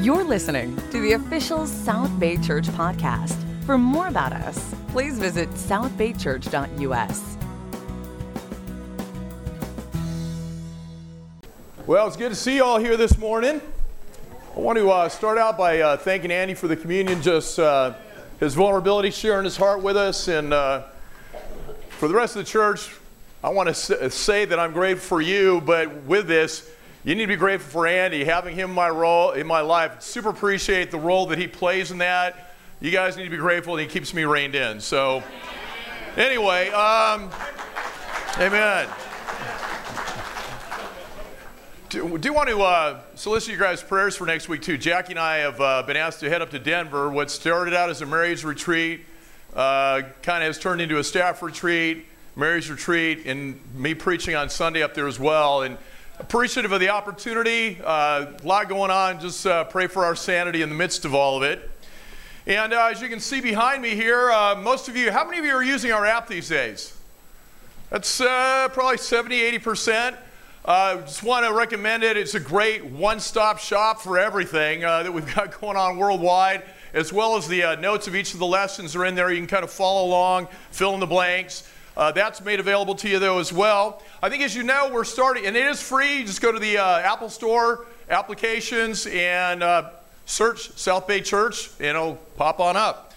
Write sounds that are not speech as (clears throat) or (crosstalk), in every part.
You're listening to the official South Bay Church podcast. For more about us, please visit southbaychurch.us. Well, it's good to see you all here this morning. I want to uh, start out by uh, thanking Andy for the communion, just uh, his vulnerability, sharing his heart with us. And uh, for the rest of the church, I want to say that I'm grateful for you, but with this, you need to be grateful for Andy, having him in my role in my life. Super appreciate the role that he plays in that. You guys need to be grateful, and he keeps me reined in. So, anyway, um, amen. Do, do want to uh, solicit your guys' prayers for next week too. Jackie and I have uh, been asked to head up to Denver. What started out as a marriage retreat uh, kind of has turned into a staff retreat, marriage retreat, and me preaching on Sunday up there as well. And appreciative of the opportunity. Uh, a lot going on. Just uh, pray for our sanity in the midst of all of it. And uh, as you can see behind me here, uh, most of you, how many of you are using our app these days? That's uh, probably 70, 80%. Uh, just want to recommend it. It's a great one stop shop for everything that we've (laughs) got going on worldwide, as well as the notes of each of the lessons are in there. You can kind of follow along, fill in the blanks. Uh, that's made available to you, though, as well. I think, as you know, we're starting, and it is free. just go to the uh, Apple Store applications and uh, search South Bay Church, and it'll pop on up.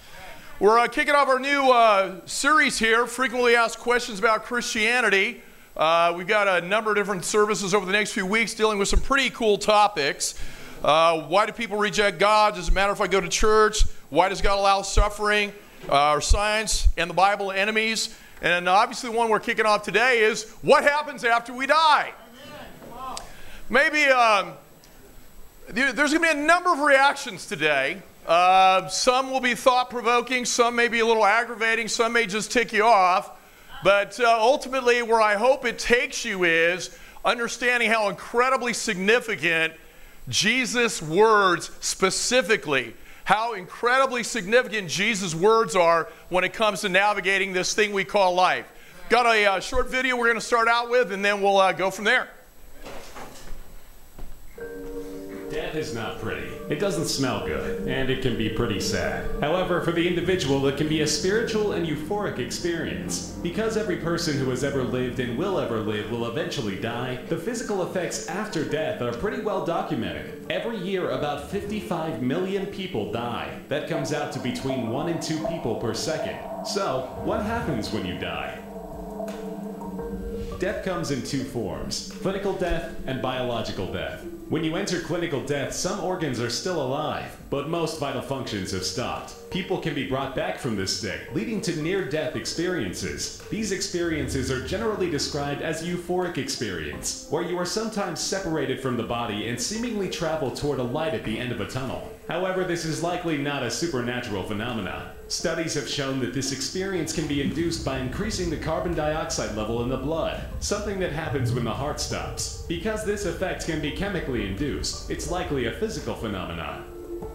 We're uh, kicking off our new uh, series here frequently asked questions about Christianity. Uh, we've got a number of different services over the next few weeks dealing with some pretty cool topics. why do people reject God? Does it matter if I go to church? Why does God allow suffering? Are science and the Bible enemies? And obviously, the one we're kicking off today is what happens after we die? Maybe um, there's going to be a number of reactions today. Uh, some will be thought provoking, some may be a little aggravating, some may just tick you off. But uh, ultimately, where I hope it takes you is understanding how incredibly significant Jesus' words specifically how incredibly significant Jesus' words are when it comes to navigating this thing we call life. Got a uh, short video we're going to start out with, and then we'll uh, go from there. Death is not pretty. It doesn't smell good, and it can be pretty sad. However, for the individual, it can be a spiritual and euphoric experience. Because every person who has ever lived and will ever live will eventually die, the physical effects after death are pretty well documented. Every year, about 55 million people die. That comes out to between 1 and 2 people per second. So, what happens when you die? Death comes in two forms clinical death and biological death. When you enter clinical death, some organs are still alive, but most vital functions have stopped. People can be brought back from this state, leading to near death experiences. These experiences are generally described as euphoric experience, where you are sometimes separated from the body and seemingly travel toward a light at the end of a tunnel. However, this is likely not a supernatural phenomenon. Studies have shown that this experience can be induced by increasing the carbon dioxide level in the blood, something that happens when the heart stops. Because this effect can be chemically induced, it's likely a physical phenomenon.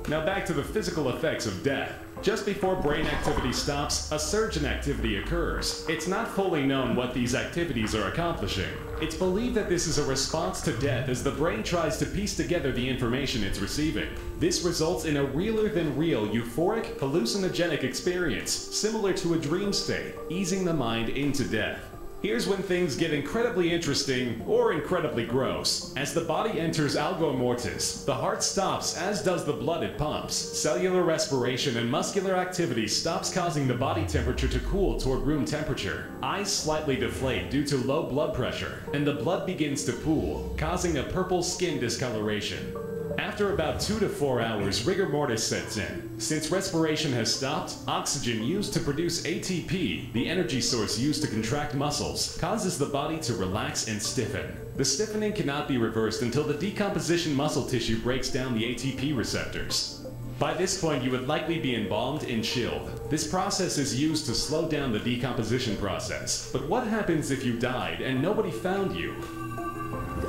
Now back to the physical effects of death. Just before brain activity stops, a surge in activity occurs. It's not fully known what these activities are accomplishing. It's believed that this is a response to death as the brain tries to piece together the information it's receiving. This results in a realer than real euphoric, hallucinogenic experience, similar to a dream state, easing the mind into death. Here's when things get incredibly interesting or incredibly gross. As the body enters algor mortis, the heart stops as does the blood it pumps. Cellular respiration and muscular activity stops causing the body temperature to cool toward room temperature. Eyes slightly deflate due to low blood pressure, and the blood begins to pool, causing a purple skin discoloration. After about 2 to 4 hours, rigor mortis sets in. Since respiration has stopped, oxygen used to produce ATP, the energy source used to contract muscles, causes the body to relax and stiffen. The stiffening cannot be reversed until the decomposition muscle tissue breaks down the ATP receptors. By this point, you would likely be embalmed and chilled. This process is used to slow down the decomposition process. But what happens if you died and nobody found you?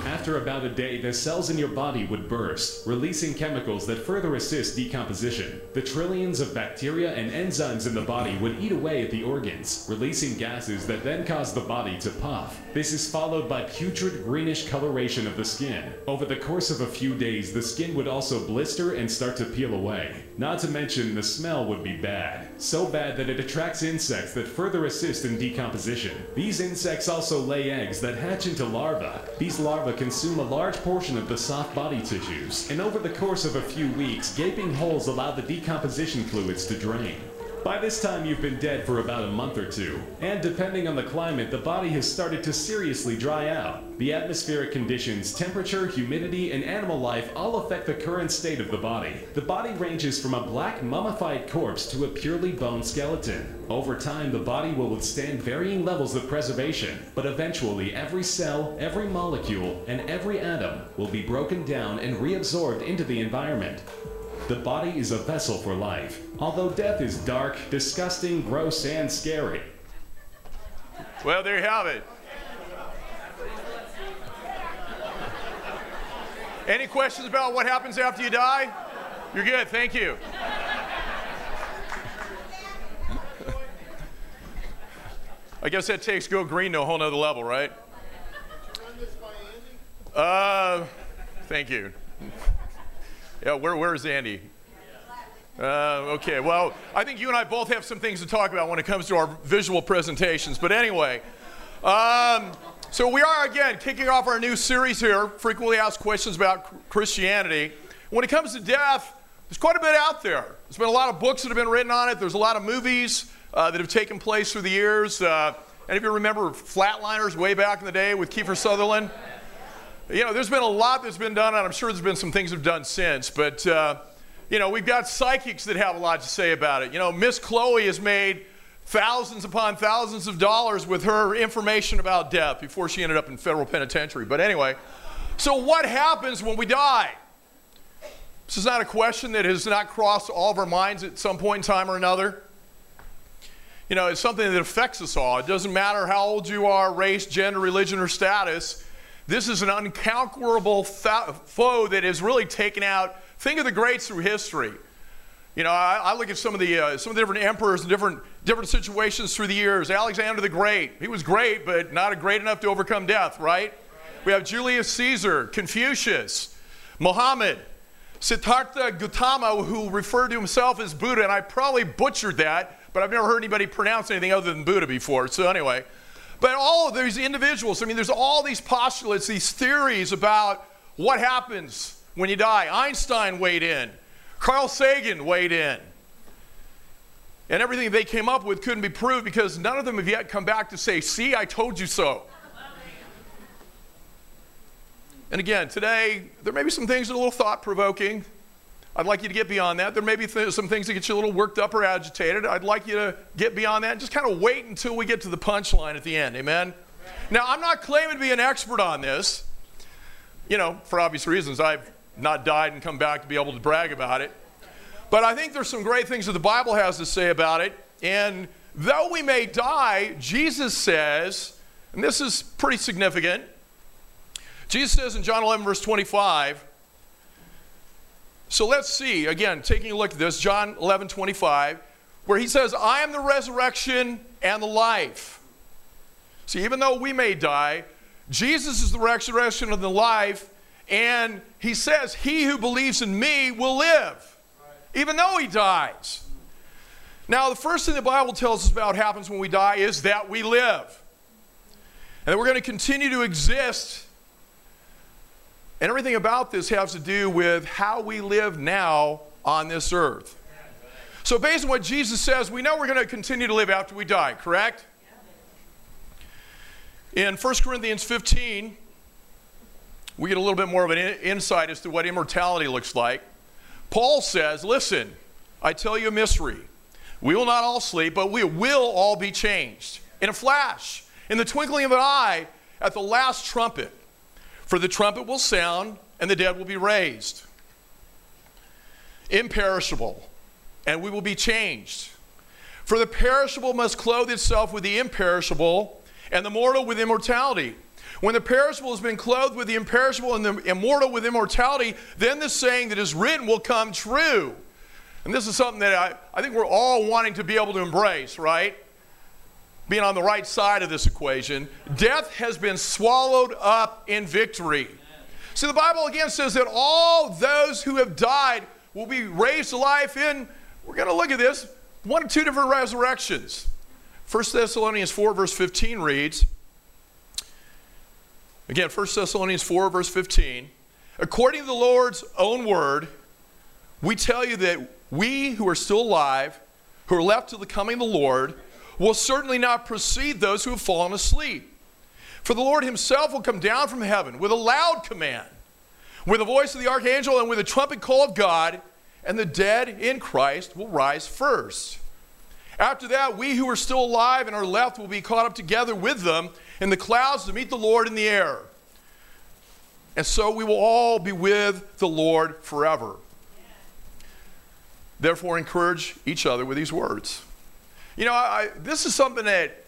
After about a day, the cells in your body would burst, releasing chemicals that further assist decomposition. The trillions of bacteria and enzymes in the body would eat away at the organs, releasing gases that then cause the body to puff. This is followed by putrid greenish coloration of the skin. Over the course of a few days, the skin would also blister and start to peel away. Not to mention, the smell would be bad. So bad that it attracts insects that further assist in decomposition. These insects also lay eggs that hatch into larvae. These larvae consume a large portion of the soft body tissues, and over the course of a few weeks, gaping holes allow the decomposition fluids to drain. By this time, you've been dead for about a month or two, and depending on the climate, the body has started to seriously dry out. The atmospheric conditions, temperature, humidity, and animal life all affect the current state of the body. The body ranges from a black mummified corpse to a purely bone skeleton. Over time, the body will withstand varying levels of preservation, but eventually every cell, every molecule, and every atom will be broken down and reabsorbed into the environment. The body is a vessel for life. Although death is dark, disgusting, gross, and scary. Well, there you have it. Any questions about what happens after you die? You're good, thank you. I guess that takes Go Green to a whole nother level, right? Uh, thank you. Yeah, where, where's Andy? Uh, okay, well, I think you and I both have some things to talk about when it comes to our visual presentations. But anyway, um, so we are again kicking off our new series here frequently asked questions about Christianity. When it comes to death, there's quite a bit out there. There's been a lot of books that have been written on it, there's a lot of movies uh, that have taken place through the years. Uh, any of you remember Flatliners way back in the day with Kiefer Sutherland? You know, there's been a lot that's been done, and I'm sure there's been some things that have done since. But, uh, you know, we've got psychics that have a lot to say about it. You know, Miss Cleo has made thousands upon thousands of dollars with her information about death before she ended up in federal penitentiary. But anyway, so what happens when we die? This is not a question that has not crossed all of our minds at some point in time or another. You know, it's something that affects us all. It doesn't matter how old you are, race, gender, religion, or status. This is an unconquerable foe that has really taken out. Think of the greats through history. You know, I, I look at some of the uh, some of the different emperors and different different situations through the years. Alexander the Great, he was great, but not great enough to overcome death, right? We have Julius Caesar, Confucius, Muhammad, Siddhartha Gautama, who referred to himself as Buddha, and I probably butchered that, but I've never heard anybody pronounce anything other than Buddha before. So anyway, but all of these individuals, I mean, there's all these postulates, these theories about what happens when you die. Einstein weighed in, Carl Sagan weighed in. And everything they came up with couldn't be proved because none of them have yet come back to say, See, I told you so. And again, today, there may be some things that are a little thought provoking. I'd like you to get beyond that. There may be th- some things that get you a little worked up or agitated. I'd like you to get beyond that and just kind of wait until we get to the punchline at the end. Amen? Now, I'm not claiming to be an expert on this. You know, for obvious reasons, I've not died and come back to be able to brag about it. But I think there's some great things that the Bible has to say about it. And though we may die, Jesus says, and this is pretty significant, Jesus says in John 11, verse 25, so let's see, again, taking a look at this, John 11, 25, where he says, I am the resurrection and the life. See, even though we may die, Jesus is the resurrection and the life, and he says, He who believes in me will live, even though he dies. Now, the first thing the Bible tells us about happens when we die is that we live. And that we're going to continue to exist and everything about this has to do with how we live now on this earth. So, based on what Jesus says, we know we're going to continue to live after we die, correct? In 1 Corinthians 15, we get a little bit more of an insight as to what immortality looks like. Paul says, Listen, I tell you a mystery. We will not all sleep, but we will all be changed in a flash, in the twinkling of an eye, at the last trumpet. For the trumpet will sound, and the dead will be raised. Imperishable, and we will be changed. For the perishable must clothe itself with the imperishable, and the mortal with immortality. When the perishable has been clothed with the imperishable and the immortal with immortality, then the saying that is written will come true. And this is something that I, I think we're all wanting to be able to embrace, right? Being on the right side of this equation. Death has been swallowed up in victory. See, the Bible again says that all those who have died will be raised to life in, we're going to look at this, one or two different resurrections. 1 Thessalonians 4, verse 15 reads, again, 1 Thessalonians 4, verse 15, according to the Lord's own word, we tell you that we who are still alive, who are left to the coming of the Lord, will certainly not precede those who have fallen asleep. For the Lord himself will come down from heaven with a loud command, with the voice of the archangel, and with a trumpet call of God, and the dead in Christ will rise first. After that, we who are still alive and are left will be caught up together with them in the clouds to meet the Lord in the air. And so we will all be with the Lord forever. Therefore, encourage each other with these words. You know, I, this is something that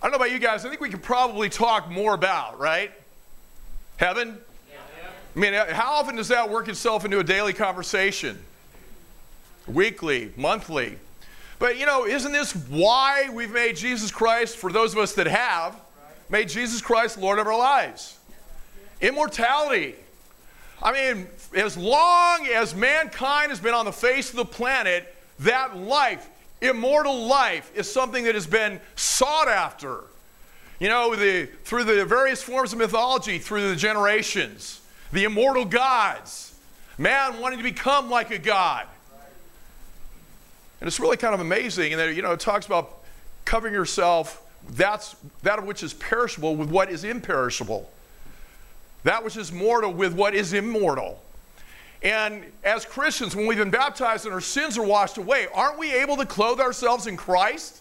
I don't know about you guys, I think we could probably talk more about, right? Heaven? I mean, how often does that work itself into a daily conversation? Weekly, monthly. But you know, isn't this why we've made Jesus Christ, for those of us that have, made Jesus Christ Lord of our lives? Immortality. I mean, as long as mankind has been on the face of the planet, that life, immortal life, is something that has been sought after. You know, the, through the various forms of mythology, through the generations, the immortal gods, man wanting to become like a god. And it's really kind of amazing. And you know, it talks about covering yourself, that's that which is perishable with what is imperishable. That which is mortal with what is immortal. And as Christians, when we've been baptized and our sins are washed away, aren't we able to clothe ourselves in Christ?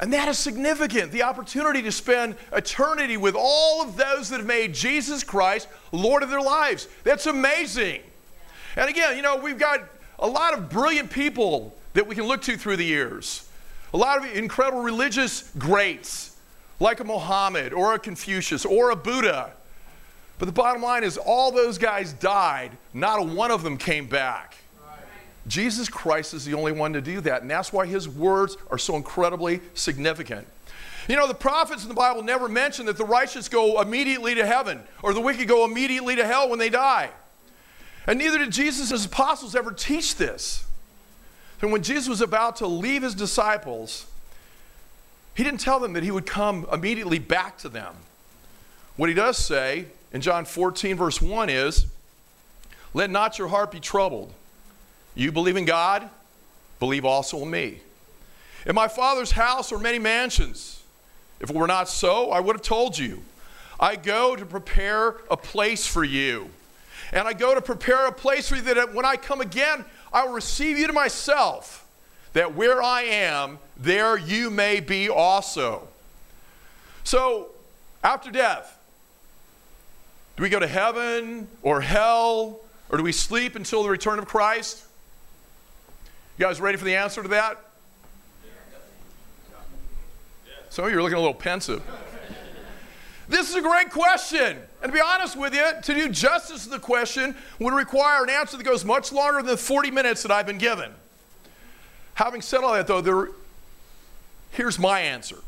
And that is significant. The opportunity to spend eternity with all of those that have made Jesus Christ Lord of their lives. That's amazing. And again, you know, we've got a lot of brilliant people that we can look to through the years. A lot of incredible religious greats, like a Muhammad or a Confucius or a Buddha. But the bottom line is, all those guys died, not a one of them came back. Jesus Christ is the only one to do that, and that's why his words are so incredibly significant. You know, the prophets in the Bible never mention that the righteous go immediately to heaven or the wicked go immediately to hell when they die. And neither did Jesus' and his apostles ever teach this. And when Jesus was about to leave his disciples, he didn't tell them that he would come immediately back to them. What he does say in John 14, verse 1 is, Let not your heart be troubled. You believe in God, believe also in me. In my Father's house are many mansions. If it were not so, I would have told you. I go to prepare a place for you. And I go to prepare a place for you that when I come again, I will receive you to myself, that where I am, there you may be also. So, after death, do we go to heaven or hell, or do we sleep until the return of Christ? You guys ready for the answer to that? Some of you are looking a little pensive. This is a great question. And to be honest with you, to do justice to the question would require an answer that goes much longer than the 40 minutes that I've been given. Having said all that, though, there, here's my answer.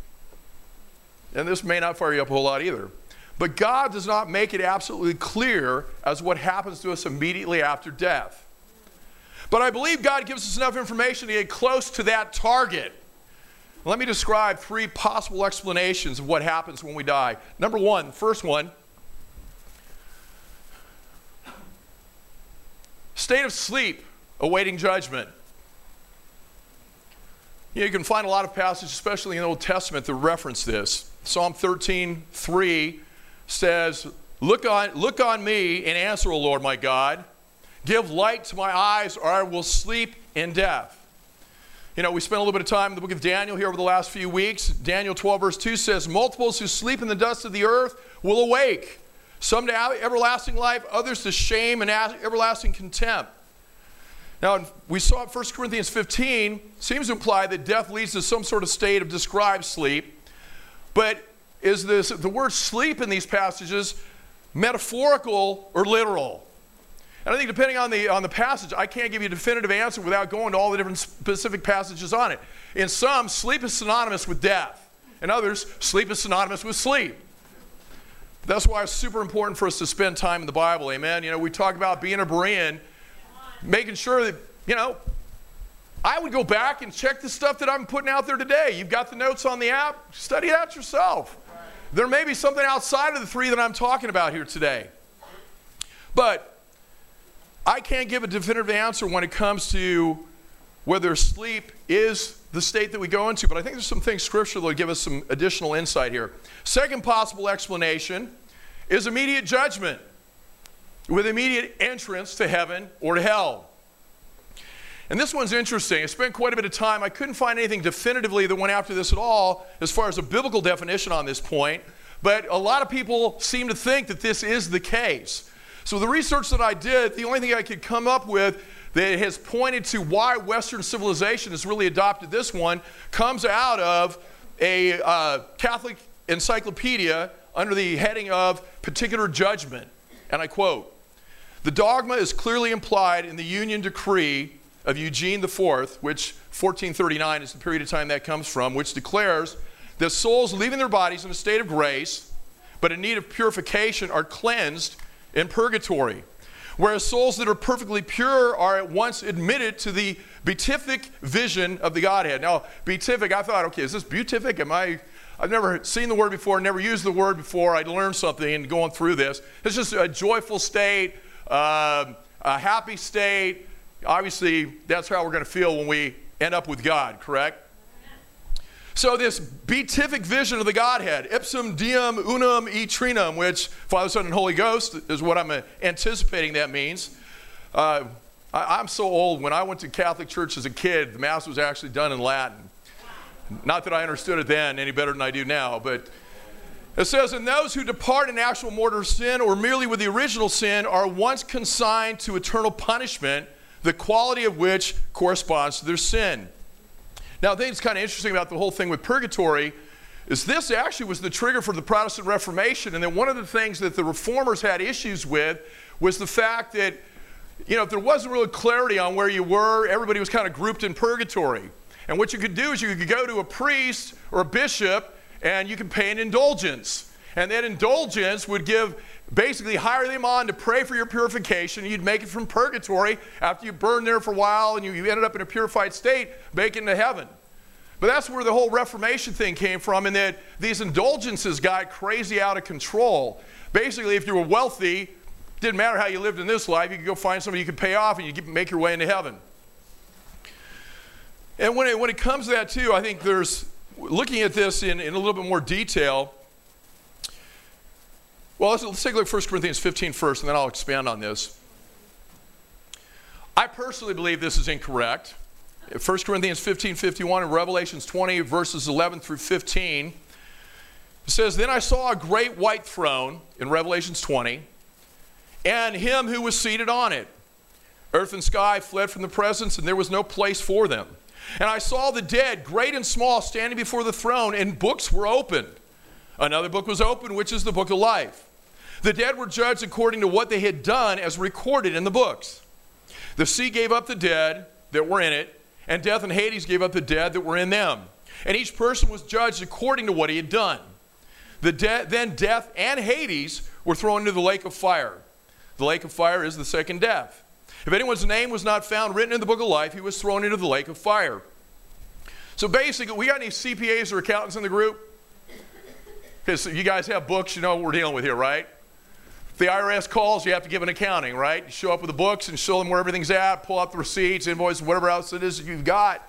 And this may not fire you up a whole lot either. But God does not make it absolutely clear as what happens to us immediately after death. But I believe God gives us enough information to get close to that target. Let me describe three possible explanations of what happens when we die. Number one, first one state of sleep, awaiting judgment. You, know, you can find a lot of passages, especially in the Old Testament, that reference this. Psalm 13, 3 says, Look on, look on me and answer, O Lord my God. Give light to my eyes, or I will sleep in death. You know, we spent a little bit of time in the book of Daniel here over the last few weeks. Daniel 12, verse 2 says, Multiples who sleep in the dust of the earth will awake, some to everlasting life, others to shame and everlasting contempt. Now, we saw 1 Corinthians 15 seems to imply that death leads to some sort of state of described sleep. But is this the word sleep in these passages metaphorical or literal? And I think depending on the, on the passage, I can't give you a definitive answer without going to all the different specific passages on it. In some, sleep is synonymous with death. In others, sleep is synonymous with sleep. That's why it's super important for us to spend time in the Bible, amen? You know, we talk about being a Berean, making sure that, you know, I would go back and check the stuff that I'm putting out there today. You've got the notes on the app, study that yourself. There may be something outside of the three that I'm talking about here today. But I can't give a definitive answer when it comes to whether sleep is the state that we go into, but I think there's some things scripture that will give us some additional insight here. Second possible explanation is immediate judgment with immediate entrance to heaven or to hell. And this one's interesting. I spent quite a bit of time. I couldn't find anything definitively that went after this at all as far as a biblical definition on this point, but a lot of people seem to think that this is the case. So, the research that I did, the only thing I could come up with that has pointed to why Western civilization has really adopted this one comes out of a uh, Catholic encyclopedia under the heading of particular judgment. And I quote The dogma is clearly implied in the Union Decree of Eugene IV, which 1439 is the period of time that comes from, which declares that souls leaving their bodies in a state of grace but in need of purification are cleansed in purgatory. Whereas souls that are perfectly pure are at once admitted to the beatific vision of the Godhead. Now, beatific, I thought, okay, is this beatific? Am I, I've never seen the word before, never used the word before. I'd learned something in going through this. It's just a joyful state, uh, a happy state. Obviously, that's how we're going to feel when we end up with God, correct? So, this beatific vision of the Godhead, ipsum Deum unum e trinum, which Father, Son, and Holy Ghost is what I'm anticipating that means. Uh, I, am so old. When I went to Catholic church as a kid, the Mass was actually done in Latin. Not that I understood it then any better than I do now, but it says, And those who depart in actual mortal sin or merely with the original sin are once consigned to eternal punishment, the quality of which corresponds to their sin. Now, I think it's kind of interesting about the whole thing with purgatory is this actually was the trigger for the Protestant Reformation. And then one of the things that the reformers had issues with was the fact that, you know, if there wasn't really clarity on where you were, everybody was kind of grouped in purgatory. And what you could do is you could go to a priest or a bishop and you could pay an indulgence. And that indulgence would give basically hire them on to pray for your purification. You'd make it from purgatory after you burned there for a while and you, you ended up in a purified state, make it into heaven. But that's where the whole Reformation thing came from, and that these indulgences got crazy out of control. Basically, if you were wealthy, didn't matter how you lived in this life, you could go find somebody you could pay off and you could make your way into heaven. And when it, when it comes to that, too, I think there's, looking at this in, in a little bit more detail, well, let's, let's take a look at 1 Corinthians 15 first, and then I'll expand on this. I personally believe this is incorrect. 1 Corinthians 15 51 and Revelations 20, verses 11 through 15. It says, Then I saw a great white throne in Revelations 20, and him who was seated on it. Earth and sky fled from the presence, and there was no place for them. And I saw the dead, great and small, standing before the throne, and books were opened. Another book was opened, which is the book of life. The dead were judged according to what they had done as recorded in the books. The sea gave up the dead that were in it, and death and Hades gave up the dead that were in them. And each person was judged according to what he had done. The de- then death and Hades were thrown into the lake of fire. The lake of fire is the second death. If anyone's name was not found written in the book of life, he was thrown into the lake of fire. So basically, we got any CPAs or accountants in the group? Because you guys have books, you know what we're dealing with here, right? If the IRS calls, you have to give an accounting, right? You show up with the books and show them where everything's at, pull out the receipts, invoices, whatever else it is you've got.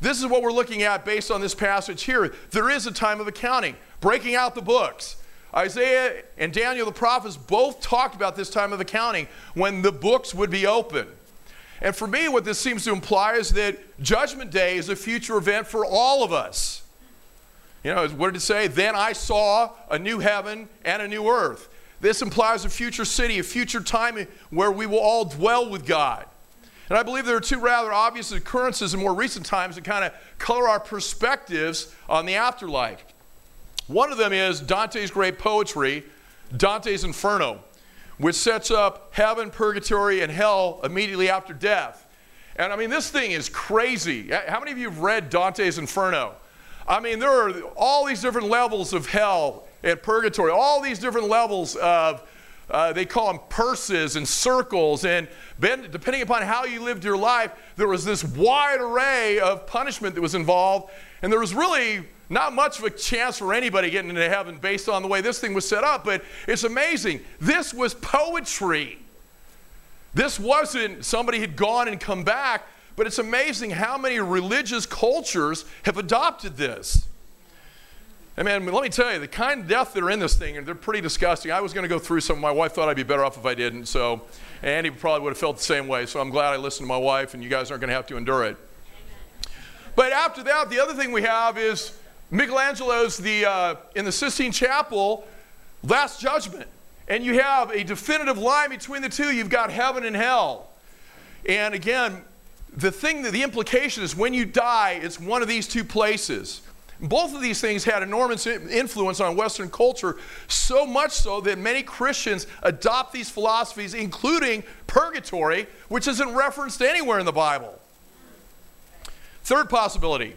This is what we're looking at based on this passage here. There is a time of accounting, breaking out the books. Isaiah and Daniel the prophets both talked about this time of accounting when the books would be open. And for me, what this seems to imply is that Judgment Day is a future event for all of us. You know, what did it say? Then I saw a new heaven and a new earth. This implies a future city, a future time where we will all dwell with God. And I believe there are two rather obvious occurrences in more recent times that kind of color our perspectives on the afterlife. One of them is Dante's great poetry, Dante's Inferno, which sets up heaven, purgatory, and hell immediately after death. And I mean, this thing is crazy. How many of you have read Dante's Inferno? I mean, there are all these different levels of hell and purgatory, all these different levels of, uh, they call them purses and circles. And depending upon how you lived your life, there was this wide array of punishment that was involved. And there was really not much of a chance for anybody getting into heaven based on the way this thing was set up. But it's amazing. This was poetry. This wasn't somebody had gone and come back. But it's amazing how many religious cultures have adopted this. And man, let me tell you, the kind of death that are in this thing, they're pretty disgusting. I was going to go through some. My wife thought I'd be better off if I didn't. So, Andy probably would have felt the same way. So I'm glad I listened to my wife, and you guys aren't going to have to endure it. But after that, the other thing we have is Michelangelo's the uh, in the Sistine Chapel, Last Judgment, and you have a definitive line between the two. You've got heaven and hell, and again, the thing that the implication is when you die, it's one of these two places. Both of these things had enormous influence on Western culture, so much so that many Christians adopt these philosophies, including purgatory, which isn't referenced anywhere in the Bible. Third possibility,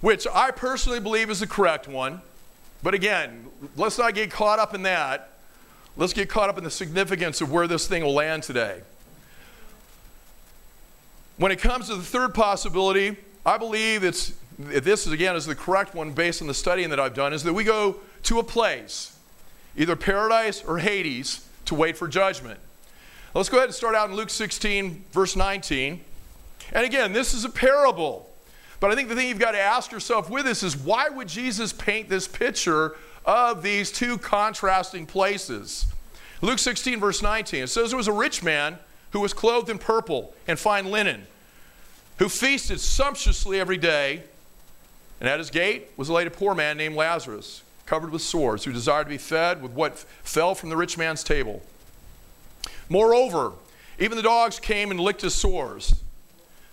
which I personally believe is the correct one, but again, let's not get caught up in that. Let's get caught up in the significance of where this thing will land today. When it comes to the third possibility, I believe it's this is again is the correct one based on the studying that I've done is that we go to a place, either paradise or Hades, to wait for judgment. Let's go ahead and start out in Luke 16, verse 19. And again, this is a parable. But I think the thing you've got to ask yourself with this is why would Jesus paint this picture of these two contrasting places? Luke 16, verse 19, it says there was a rich man who was clothed in purple and fine linen, who feasted sumptuously every day. And at his gate was laid a poor man named Lazarus, covered with sores, who desired to be fed with what fell from the rich man's table. Moreover, even the dogs came and licked his sores.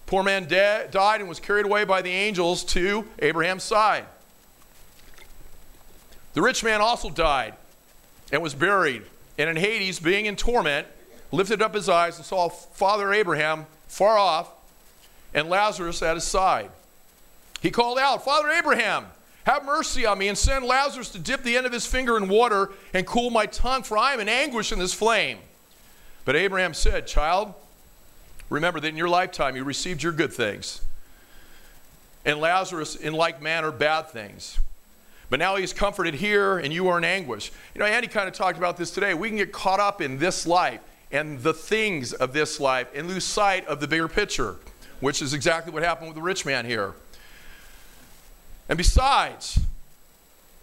Poor man de- died and was carried away by the angels to Abraham's side. The rich man also died and was buried. And in Hades, being in torment, lifted up his eyes and saw Father Abraham far off and Lazarus at his side. He called out, Father Abraham, have mercy on me and send Lazarus to dip the end of his finger in water and cool my tongue, for I am in anguish in this flame. But Abraham said, Child, remember that in your lifetime you received your good things, and Lazarus in like manner bad things. But now he's comforted here, and you are in anguish. You know, Andy kind of talked about this today. We can get caught up in this life and the things of this life and lose sight of the bigger picture, which is exactly what happened with the rich man here. And besides,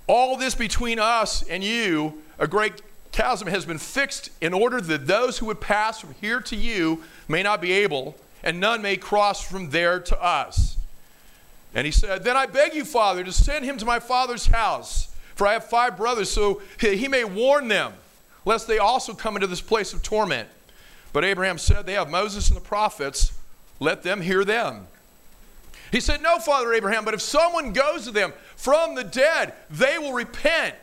all this between us and you, a great chasm has been fixed in order that those who would pass from here to you may not be able, and none may cross from there to us. And he said, Then I beg you, Father, to send him to my father's house, for I have five brothers, so he may warn them lest they also come into this place of torment. But Abraham said, They have Moses and the prophets, let them hear them. He said, No, Father Abraham, but if someone goes to them from the dead, they will repent.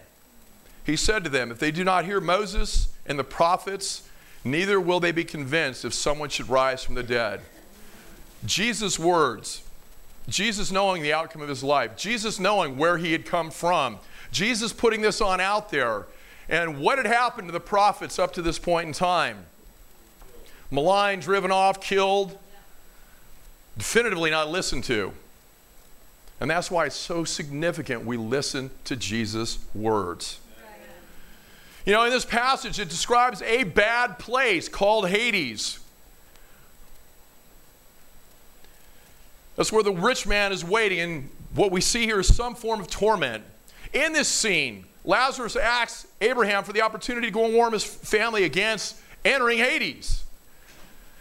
He said to them, If they do not hear Moses and the prophets, neither will they be convinced if someone should rise from the dead. Jesus' words, Jesus knowing the outcome of his life, Jesus knowing where he had come from, Jesus putting this on out there and what had happened to the prophets up to this point in time? Maligned, driven off, killed, definitively not listened to. And that's why it's so significant we listen to Jesus' words. You know, in this passage, it describes a bad place called Hades. That's where the rich man is waiting, and what we see here is some form of torment. In this scene, Lazarus asks Abraham for the opportunity to go and warn his family against entering Hades.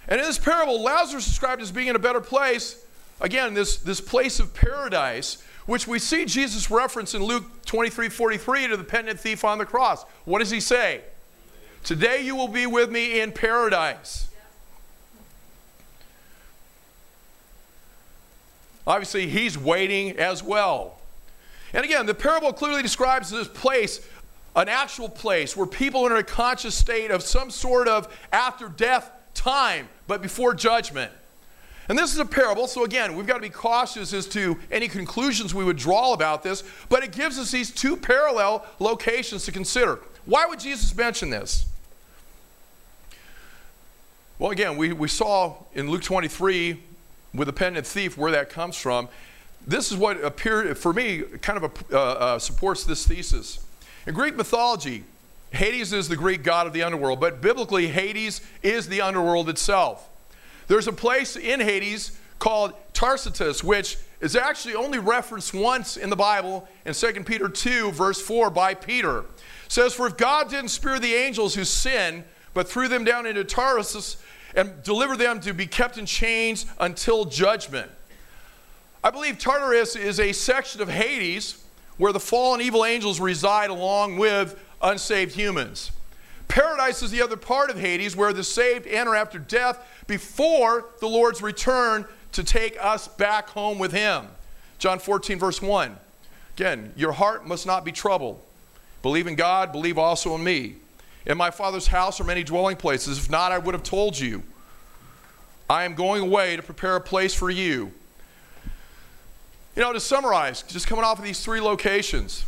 And in this parable, Lazarus is described as being in a better place. Again, this, this place of paradise, which we see Jesus reference in Luke 23 43 to the penitent thief on the cross. What does he say? Today you will be with me in paradise. Obviously, he's waiting as well. And again, the parable clearly describes this place, an actual place where people are in a conscious state of some sort of after death time, but before judgment. And this is a parable, so again, we've got to be cautious as to any conclusions we would draw about this, but it gives us these two parallel locations to consider. Why would Jesus mention this? Well, again, we, we saw in Luke 23 with the penitent thief where that comes from. This is what appeared, for me, kind of a, uh, uh, supports this thesis. In Greek mythology, Hades is the Greek god of the underworld, but biblically, Hades is the underworld itself. There's a place in Hades called Tartarus, which is actually only referenced once in the Bible in 2 Peter 2, verse 4, by Peter. It says, For if God didn't spare the angels who sin, but threw them down into Tartarus and delivered them to be kept in chains until judgment. I believe Tartarus is a section of Hades where the fallen evil angels reside along with unsaved humans. Paradise is the other part of Hades where the saved enter after death before the Lord's return to take us back home with Him. John 14, verse 1. Again, your heart must not be troubled. Believe in God, believe also in me. In my Father's house are many dwelling places. If not, I would have told you. I am going away to prepare a place for you. You know, to summarize, just coming off of these three locations,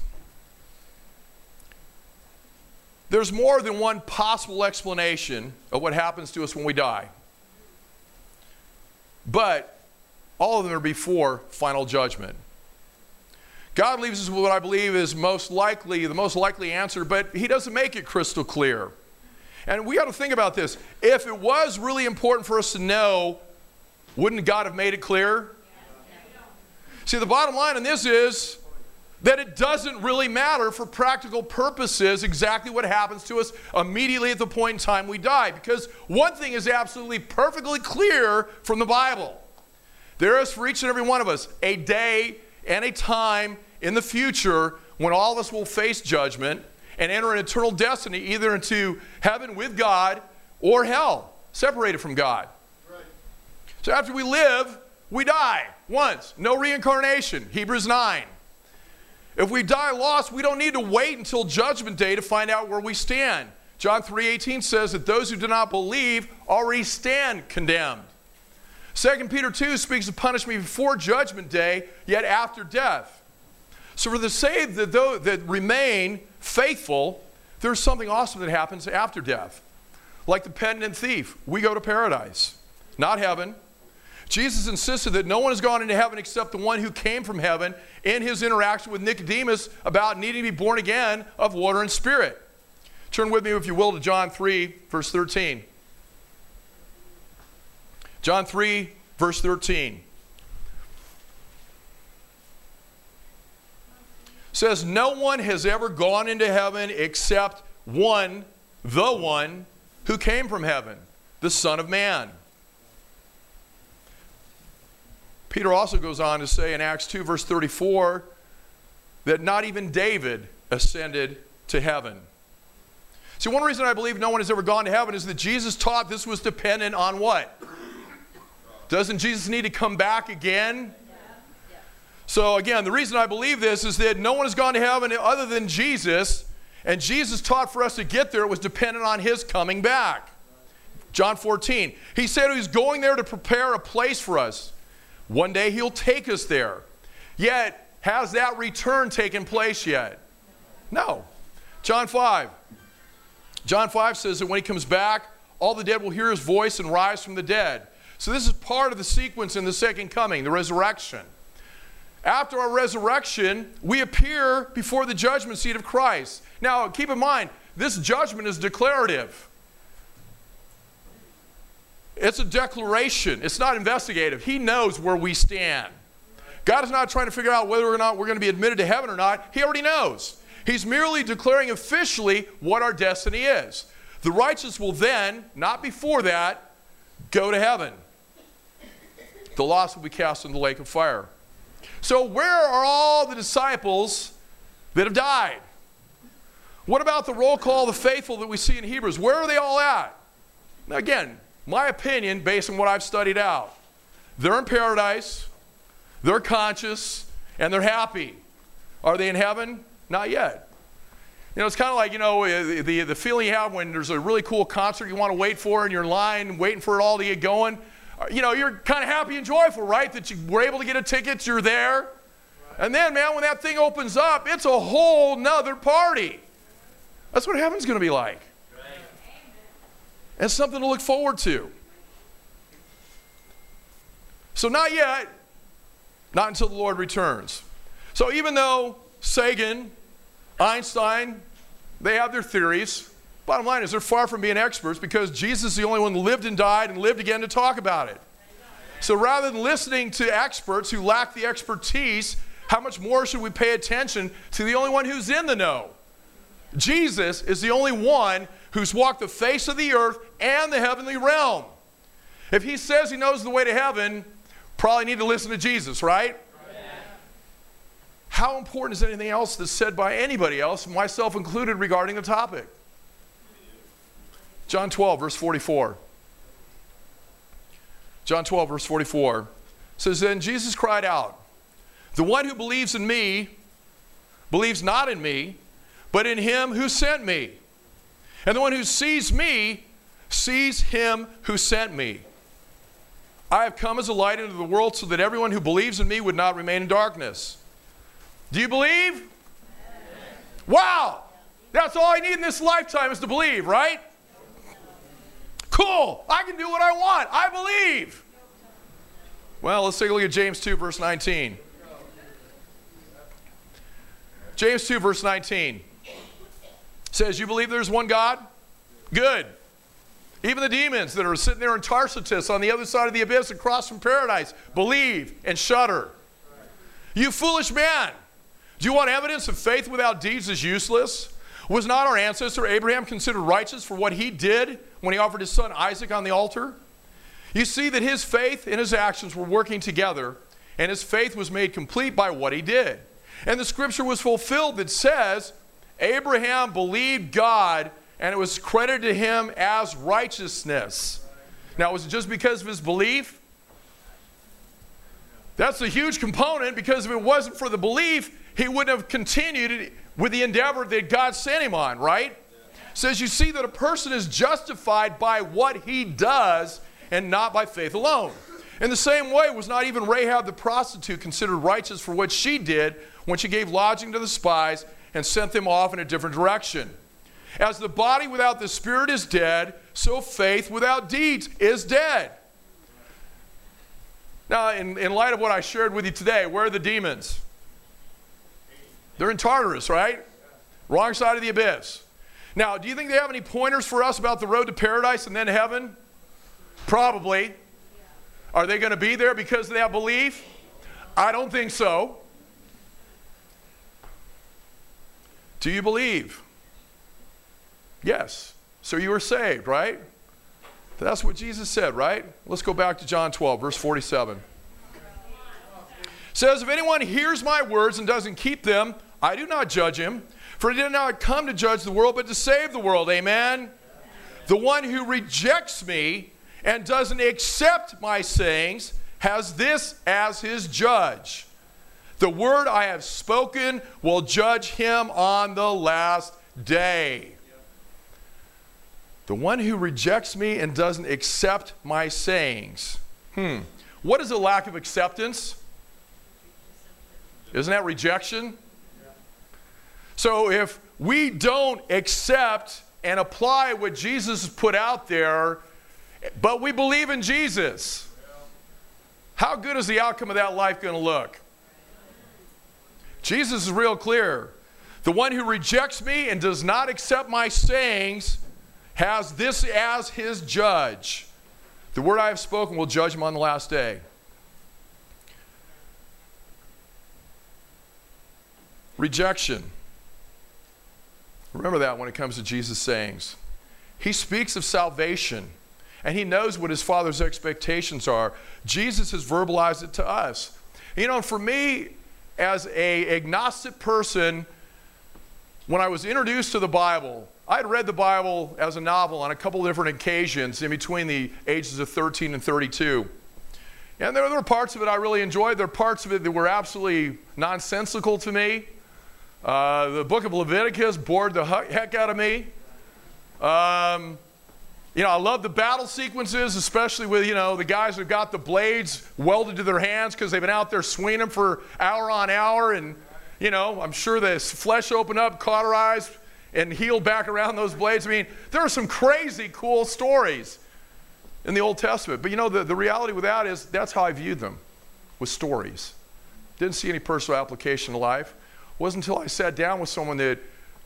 there's more than one possible explanation of what happens to us when we die. But all of them are before final judgment. God leaves us with what I believe is most likely, the most likely answer, but He doesn't make it crystal clear. And we got to think about this. If it was really important for us to know, wouldn't God have made it clear? See, the bottom line in this is that it doesn't really matter for practical purposes exactly what happens to us immediately at the point in time we die. Because one thing is absolutely perfectly clear from the Bible there is for each and every one of us a day and a time in the future when all of us will face judgment and enter an eternal destiny, either into heaven with God or hell, separated from God. Right. So after we live, we die once. No reincarnation. Hebrews 9. If we die lost, we don't need to wait until judgment day to find out where we stand. John 3:18 says that those who do not believe already stand condemned. 2 Peter 2 speaks of punishment before judgment day, yet after death. So for the saved that, that remain faithful, there's something awesome that happens after death. Like the penitent thief, we go to paradise, not heaven. Jesus insisted that no one has gone into heaven except the one who came from heaven in his interaction with Nicodemus about needing to be born again of water and spirit. Turn with me, if you will, to John 3, verse 13. John 3, verse 13. says, No one has ever gone into heaven except one, the one, who came from heaven, the Son of Man. Peter also goes on to say in Acts 2, verse 34, that not even David ascended to heaven. See, one reason I believe no one has ever gone to heaven is that Jesus taught this was dependent on what? Doesn't Jesus need to come back again? So, again, the reason I believe this is that no one has gone to heaven other than Jesus, and Jesus taught for us to get there, was dependent on his coming back. John 14. He said he's going there to prepare a place for us. One day he'll take us there. Yet, has that return taken place yet? No. John 5. John 5 says that when he comes back, all the dead will hear his voice and rise from the dead. So, this is part of the sequence in the second coming, the resurrection. After our resurrection, we appear before the judgment seat of Christ. Now, keep in mind, this judgment is declarative. It's a declaration, it's not investigative. He knows where we stand. God is not trying to figure out whether or not we're going to be admitted to heaven or not. He already knows. He's merely declaring officially what our destiny is. The righteous will then, not before that, go to heaven. The lost will be cast in the lake of fire. So, where are all the disciples that have died? What about the roll call of the faithful that we see in Hebrews? Where are they all at? Now, again, my opinion based on what I've studied out. They're in paradise, they're conscious, and they're happy. Are they in heaven? Not yet. You know, it's kind of like, you know, the, the feeling you have when there's a really cool concert you want to wait for and you're in line waiting for it all to get going. Uh, you know, you're kind of happy and joyful, right? That you were able to get a ticket, you're there. And then, man, when that thing opens up, it's a whole nother party. That's what heaven's going to be like. And something to look forward to. So, not yet, not until the Lord returns. So, even though Sagan, Einstein, they have their theories, bottom line is they're far from being experts because Jesus is the only one who lived and died and lived again to talk about it. So, rather than listening to experts who lack the expertise, how much more should we pay attention to the only one who's in the know? Jesus is the only one who's walked the face of the earth and the heavenly realm. If he says he knows the way to heaven, probably need to listen to Jesus, right? How important is anything else that's said by anybody else, myself included, regarding the topic? John 12, verse 44. John 12, verse 44 says, Then Jesus cried out, The one who believes in me believes not in me, but in him who sent me. And the one who sees me sees him who sent me. I have come as a light into the world so that everyone who believes in me would not remain in darkness. Do you believe? Wow! That's all I need in this lifetime is to believe, right? Cool. I can do what I want. I believe. Well, let's take a look at James 2, verse 19. James 2, verse 19 says, You believe there's one God? Good. Even the demons that are sitting there in Tartarus on the other side of the abyss across from paradise believe and shudder. You foolish man. Do you want evidence of faith without deeds is useless? Was not our ancestor Abraham considered righteous for what he did when he offered his son Isaac on the altar? You see that his faith and his actions were working together, and his faith was made complete by what he did. And the scripture was fulfilled that says, Abraham believed God and it was credited to him as righteousness. Now, was it just because of his belief? That's a huge component because if it wasn't for the belief, he wouldn't have continued with the endeavor that God sent him on, right? Says you see that a person is justified by what he does and not by faith alone. In the same way, was not even Rahab the prostitute considered righteous for what she did when she gave lodging to the spies and sent them off in a different direction? As the body without the spirit is dead, so faith without deeds is dead. Now, in, in light of what I shared with you today, where are the demons? They're in Tartarus, right? Wrong side of the abyss. Now, do you think they have any pointers for us about the road to paradise and then heaven? Probably. Are they going to be there because they have belief? I don't think so. Do you believe? Yes. So you were saved, right? That's what Jesus said, right? Let's go back to John 12, verse 47. says, If anyone hears my words and doesn't keep them, I do not judge him. For he did not come to judge the world, but to save the world. Amen? The one who rejects me and doesn't accept my sayings has this as his judge. The word I have spoken will judge him on the last day. The one who rejects me and doesn't accept my sayings. Hmm. What is a lack of acceptance? Isn't that rejection? So if we don't accept and apply what Jesus has put out there, but we believe in Jesus, how good is the outcome of that life going to look? Jesus is real clear. The one who rejects me and does not accept my sayings has this as his judge. The word I have spoken will judge him on the last day. Rejection. Remember that when it comes to Jesus' sayings. He speaks of salvation and he knows what his father's expectations are. Jesus has verbalized it to us. You know, for me, as a agnostic person, when I was introduced to the Bible, I had read the Bible as a novel on a couple different occasions in between the ages of 13 and 32. And there, were parts of it I really enjoyed. There were parts of it that were absolutely nonsensical to me. Uh, the book of Leviticus bored the heck out of me. Um, you know, I love the battle sequences, especially with, you know, the guys who've got the blades welded to their hands because they've been out there swinging them for hour on hour. And, you know, I'm sure the flesh opened up, cauterized, and healed back around those blades. I mean, there are some crazy cool stories in the Old Testament. But, you know, the, the reality with that is that's how I viewed them, with stories. Didn't see any personal application to life. It wasn't until I sat down with someone that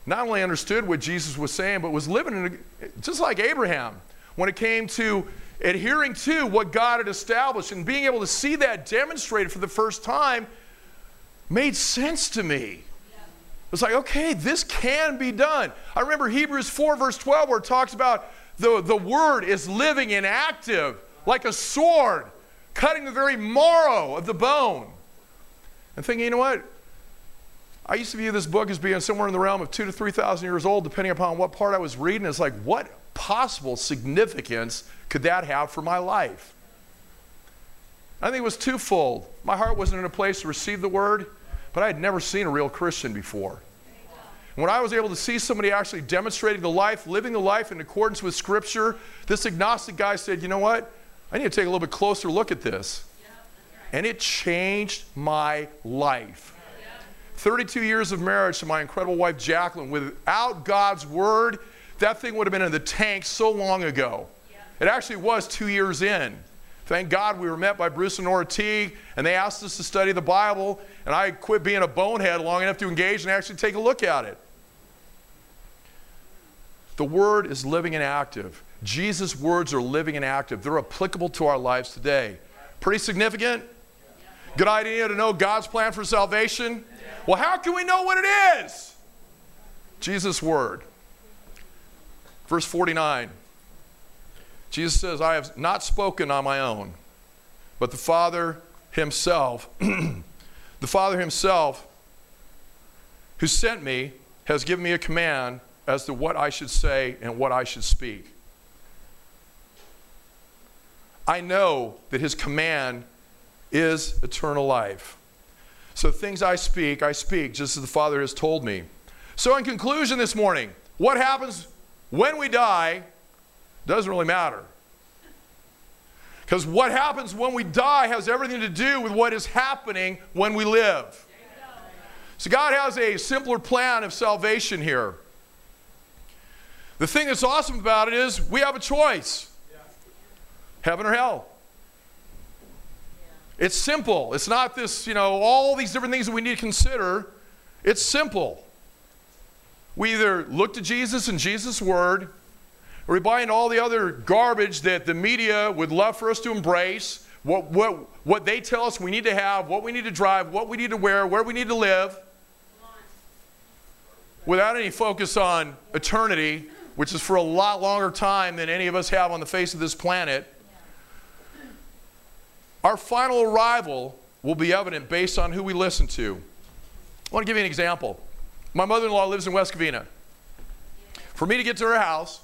not only understood what Jesus was saying, but was living in a, just like Abraham when it came to adhering to what God had established and being able to see that demonstrated for the first time made sense to me. It was like, okay, this can be done. I remember Hebrews 4, verse 12, where it talks about the, the word is living and active, like a sword, cutting the very marrow of the bone. And thinking, you know what? I used to view this book as being somewhere in the realm of two to 3,000 years old, depending upon what part I was reading. It's like, what possible significance could that have for my life? I think it was twofold. My heart wasn't in a place to receive the word, but I had never seen a real Christian before. When I was able to see somebody actually demonstrating the life, living the life in accordance with Scripture, this agnostic guy said, You know what? I need to take a little bit closer look at this. And it changed my life. 32 years of marriage to my incredible wife, Jacqueline. Without God's word, that thing would have been in the tank so long ago. It actually was two years in. Thank God we were met by Bruce and Nora Teague, and they asked us to study the Bible, and I quit being a bonehead long enough to engage and actually take a look at it. The Word is living and active. Jesus' words are living and active. They're applicable to our lives today. Pretty significant? Good idea to know God's plan for salvation? Well, how can we know what it is? Jesus' word. Verse 49. Jesus says, I have not spoken on my own, but the Father himself, (clears throat) the Father himself who sent me has given me a command as to what I should say and what I should speak. I know that his command is eternal life. So things I speak, I speak just as the Father has told me. So, in conclusion this morning, what happens when we die doesn't really matter. Because what happens when we die has everything to do with what is happening when we live. So, God has a simpler plan of salvation here. The thing that's awesome about it is we have a choice heaven or hell. It's simple. It's not this, you know, all these different things that we need to consider. It's simple. We either look to Jesus and Jesus' word, or we buy into all the other garbage that the media would love for us to embrace, what, what, what they tell us we need to have, what we need to drive, what we need to wear, where we need to live, without any focus on eternity, which is for a lot longer time than any of us have on the face of this planet. Our final arrival will be evident based on who we listen to. I want to give you an example. My mother in law lives in West Covina. For me to get to her house,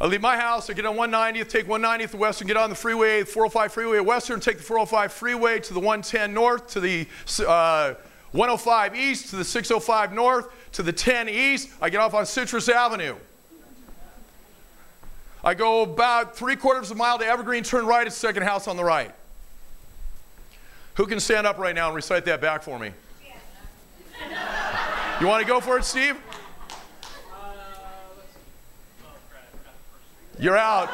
I leave my house, I get on 190th, take 190th to Western, get on the freeway, 405 freeway at Western, take the 405 freeway to the 110 north, to the uh, 105 east, to the 605 north, to the 10 east. I get off on Citrus Avenue. I go about three quarters of a mile to Evergreen, turn right, at second house on the right. Who can stand up right now and recite that back for me? You want to go for it, Steve? You're out.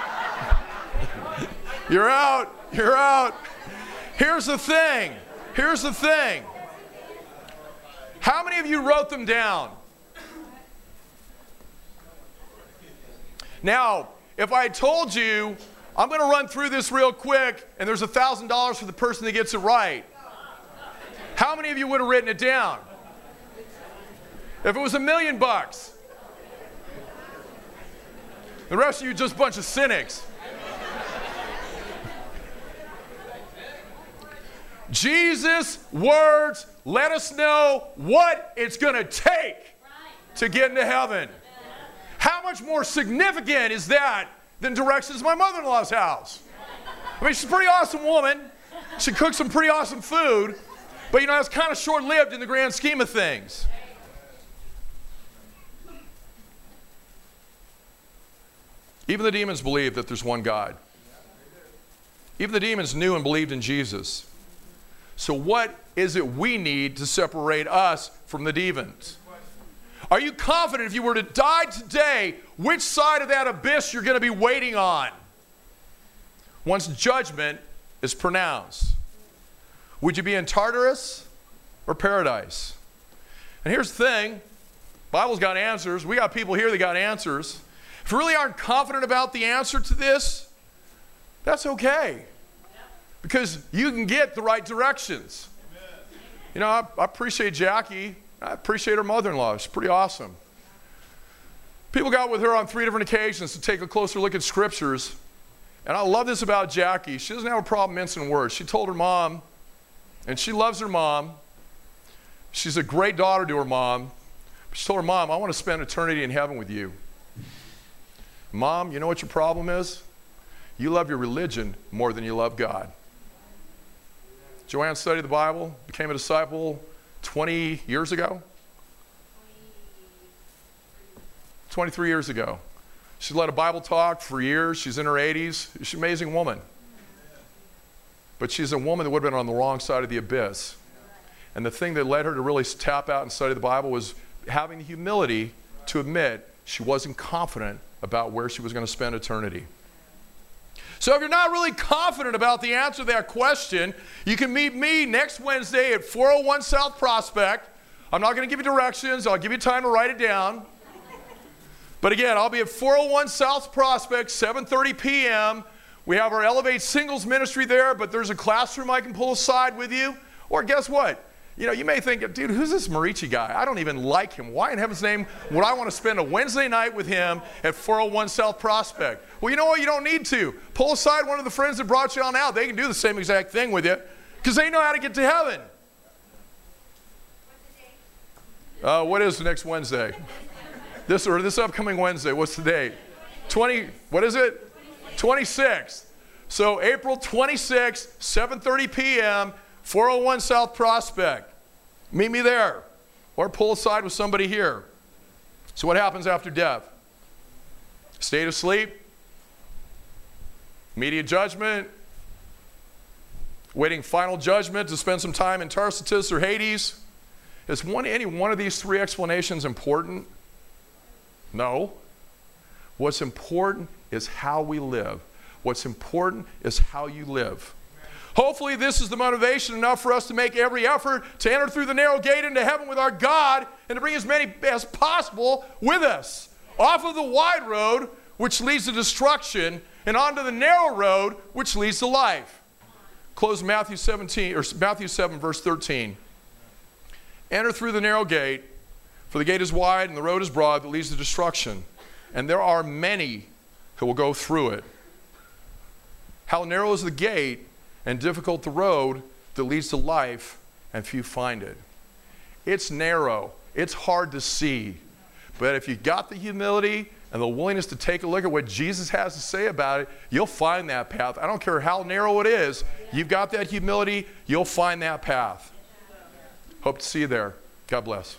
You're out. You're out. Here's the thing. Here's the thing. How many of you wrote them down? Now, if I told you I'm going to run through this real quick, and there's $1,000 for the person that gets it right. How many of you would have written it down? If it was a million bucks, the rest of you just a bunch of cynics. Jesus' words let us know what it's going to take to get into heaven. How much more significant is that than directions to my mother in law's house. I mean, she's a pretty awesome woman. She cooks some pretty awesome food, but you know, that's kind of short lived in the grand scheme of things. Even the demons believe that there's one God. Even the demons knew and believed in Jesus. So, what is it we need to separate us from the demons? Are you confident if you were to die today, which side of that abyss you're going to be waiting on once judgment is pronounced? Would you be in Tartarus or paradise? And here's the thing Bible's got answers. We got people here that got answers. If you really aren't confident about the answer to this, that's okay. Because you can get the right directions. You know, I, I appreciate Jackie. I appreciate her mother in law. She's pretty awesome. People got with her on three different occasions to take a closer look at scriptures. And I love this about Jackie. She doesn't have a problem mincing words. She told her mom, and she loves her mom. She's a great daughter to her mom. She told her mom, I want to spend eternity in heaven with you. Mom, you know what your problem is? You love your religion more than you love God. Joanne studied the Bible, became a disciple 20 years ago. 23 years ago. She led a Bible talk for years. She's in her 80s. She's an amazing woman. But she's a woman that would have been on the wrong side of the abyss. And the thing that led her to really tap out and study the Bible was having the humility to admit she wasn't confident about where she was going to spend eternity. So if you're not really confident about the answer to that question, you can meet me next Wednesday at 401 South Prospect. I'm not going to give you directions, I'll give you time to write it down. But again, I'll be at 401 South Prospect, 7:30 p.m. We have our Elevate Singles ministry there, but there's a classroom I can pull aside with you. Or guess what? You know, you may think, dude, who's this Marici guy? I don't even like him. Why in heaven's name would I want to spend a Wednesday night with him at 401 South Prospect? Well, you know what? You don't need to. Pull aside one of the friends that brought you on out. They can do the same exact thing with you because they know how to get to heaven. Uh, what is next Wednesday? This or this upcoming Wednesday. What's the date? 20. What is it? 26th. So April 26th, 7:30 p.m. 401 South Prospect. Meet me there. Or pull aside with somebody here. So, what happens after death? State of sleep, immediate judgment, waiting final judgment to spend some time in Tartarus or Hades. Is one, any one of these three explanations important? No. What's important is how we live. What's important is how you live. Hopefully, this is the motivation enough for us to make every effort to enter through the narrow gate into heaven with our God and to bring as many as possible with us off of the wide road, which leads to destruction, and onto the narrow road, which leads to life. Close Matthew 17 or Matthew 7, verse 13. Enter through the narrow gate, for the gate is wide and the road is broad that leads to destruction, and there are many who will go through it. How narrow is the gate and difficult the road that leads to life, and few find it. It's narrow, it's hard to see. But if you got the humility and the willingness to take a look at what Jesus has to say about it, you'll find that path. I don't care how narrow it is, you've got that humility, you'll find that path. Hope to see you there. God bless.